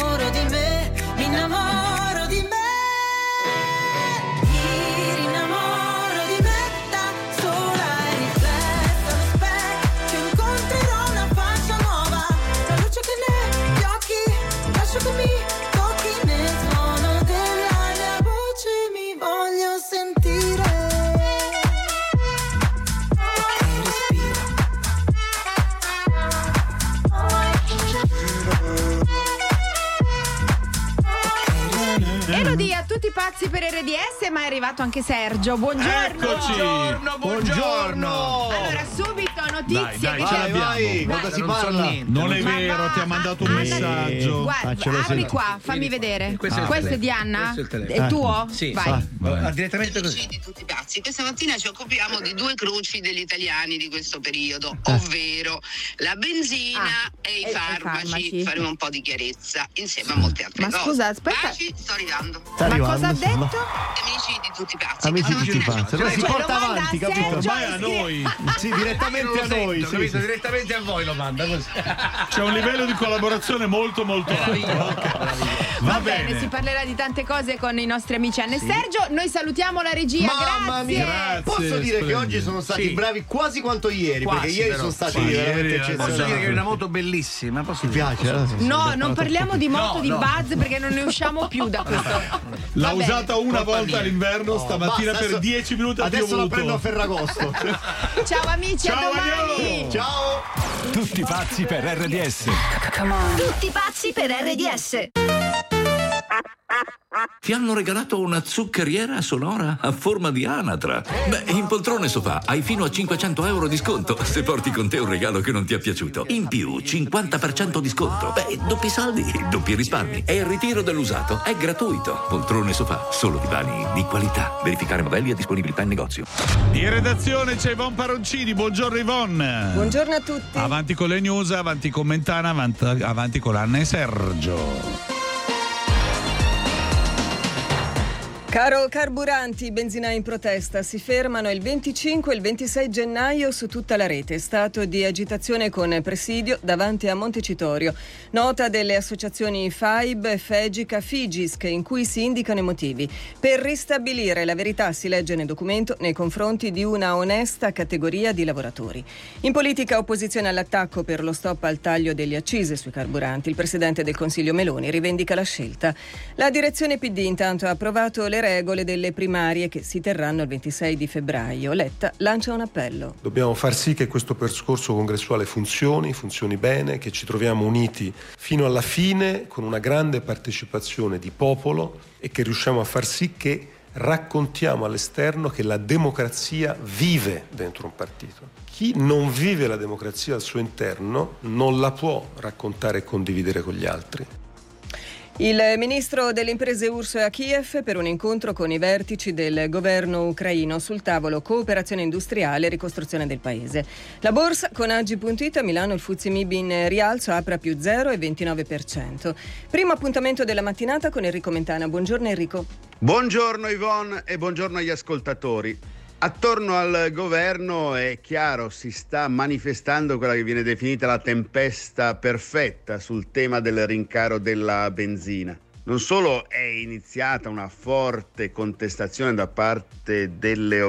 S10: arrivato anche Sergio. Buongiorno.
S1: Eccoci.
S8: Buongiorno, buongiorno.
S10: Allora, subito notizie.
S1: Dai, dai,
S10: che
S1: ce l'abbiamo.
S8: Vai,
S1: Guarda,
S8: si
S1: non so
S8: parla?
S1: niente. Non è
S10: Ma
S1: vero,
S10: va,
S1: ti ha mandato un
S10: ah,
S1: messaggio.
S10: Guarda, apri
S8: sentire.
S10: qua, fammi vedere.
S12: Questo è il
S10: Questo è di. Anna?
S12: Questo è il telefono.
S10: È
S8: Eh.
S10: tuo?
S12: Sì,
S10: Vai.
S12: Ah, direttamente così.
S45: Di i pazzi. Questa mattina ci occupiamo di due cruci degli italiani di questo periodo,
S8: Eh.
S45: ovvero la benzina
S10: Ah,
S45: e i
S10: i
S45: farmaci.
S10: farmaci.
S45: Faremo un po' di chiarezza insieme a molte altre
S10: Ma
S45: cose.
S10: scusa, aspetta.
S45: Baci, sto arrivando.
S8: Sta
S10: Ma
S8: arrivando,
S10: cosa ha detto?
S45: Amici di tutti i pazzi.
S8: Amici
S45: questa
S8: tutti
S45: mattina
S8: pazzi.
S45: ci
S8: Allora si porta
S10: lo manda
S8: avanti,
S10: a
S8: capito?
S1: Ormai a noi.
S8: Sì, direttamente a noi.
S12: Sento,
S8: sì,
S12: capito?
S8: sì.
S12: Direttamente a voi lo manda così.
S1: C'è un livello di collaborazione molto molto alto.
S10: Va
S1: Va
S10: bene,
S1: bene.
S10: si parlerà di tante cose con i nostri amici Anne e Sergio. Noi salutiamo la regia.
S8: Mamma mia,
S1: Grazie,
S8: posso dire che
S1: splendido.
S8: oggi sono stati
S12: Sì.
S8: bravi quasi quanto ieri,
S12: Quasi,
S8: perché ieri
S12: però.
S8: sono stati
S1: Sì,
S8: veramente
S1: eh,
S8: eccezionali.
S12: Posso dire che è una moto bellissima? Posso
S8: Ti
S12: dire?
S8: piace? eh? Sì, sì,
S10: No,
S8: sì,
S10: non parliamo di moto
S12: No,
S10: di
S12: no.
S10: Buzz perché non ne usciamo più da questo.
S1: L'ha usata una volta
S12: mia.
S1: all'inverno, stamattina
S8: Basta,
S1: per
S8: adesso-
S1: 10 minuti
S8: Adesso la prendo a Ferragosto.
S10: Ciao amici,
S1: Ciao,
S10: a domani.
S8: Ciao.
S2: Tutti pazzi per RDS.
S6: Tutti pazzi per RDS.
S23: Ti hanno regalato una zuccheriera sonora a forma di anatra. Beh, in poltrone sofà hai fino a 500 euro di sconto se porti con te un regalo che non ti è piaciuto. In più, 50% di sconto. Beh, doppi saldi, doppi risparmi. E il ritiro dell'usato è gratuito. Poltrone sofà, solo divani di qualità. Verificare modelli e disponibilità in negozio.
S1: In redazione c'è Ivon Paroncini, buongiorno Ivon.
S5: Buongiorno a tutti.
S1: Avanti con le news, avanti con Mentana, avanti, avanti con Anna e Sergio.
S5: Caro carburanti, i benzinai in protesta si fermano il 25 e il 26 gennaio su tutta la rete. Stato di agitazione con presidio davanti a Montecitorio. Nota delle associazioni FAIB, FEGICA, FIGISC in cui si indicano i motivi. Per ristabilire la verità si legge nel documento nei confronti di una onesta categoria di lavoratori. In politica opposizione all'attacco per lo stop al taglio degli accise sui carburanti. Il Presidente del Consiglio Meloni rivendica la scelta. La direzione PD intanto ha approvato le regole delle primarie che si terranno il 26 di febbraio. Letta lancia un appello.
S48: Dobbiamo far sì che questo percorso congressuale funzioni, funzioni bene, che ci troviamo uniti fino alla fine con una grande partecipazione di popolo e che riusciamo a far sì che raccontiamo all'esterno che la democrazia vive dentro un partito. Chi non vive la democrazia al suo interno non la può raccontare e condividere con gli altri.
S5: Il ministro delle imprese Urso è a Kiev per un incontro con i vertici del governo ucraino sul tavolo cooperazione industriale e ricostruzione del paese. La borsa con Agi.it a Milano il Fuzzi Mib in rialzo apre a più 0,29%. Primo appuntamento della mattinata con Enrico Mentana. Buongiorno Enrico.
S49: Buongiorno Yvonne e buongiorno agli ascoltatori. Attorno al governo è chiaro si sta manifestando quella che viene definita la tempesta perfetta sul tema del rincaro della benzina. Non solo è iniziata una forte contestazione da parte delle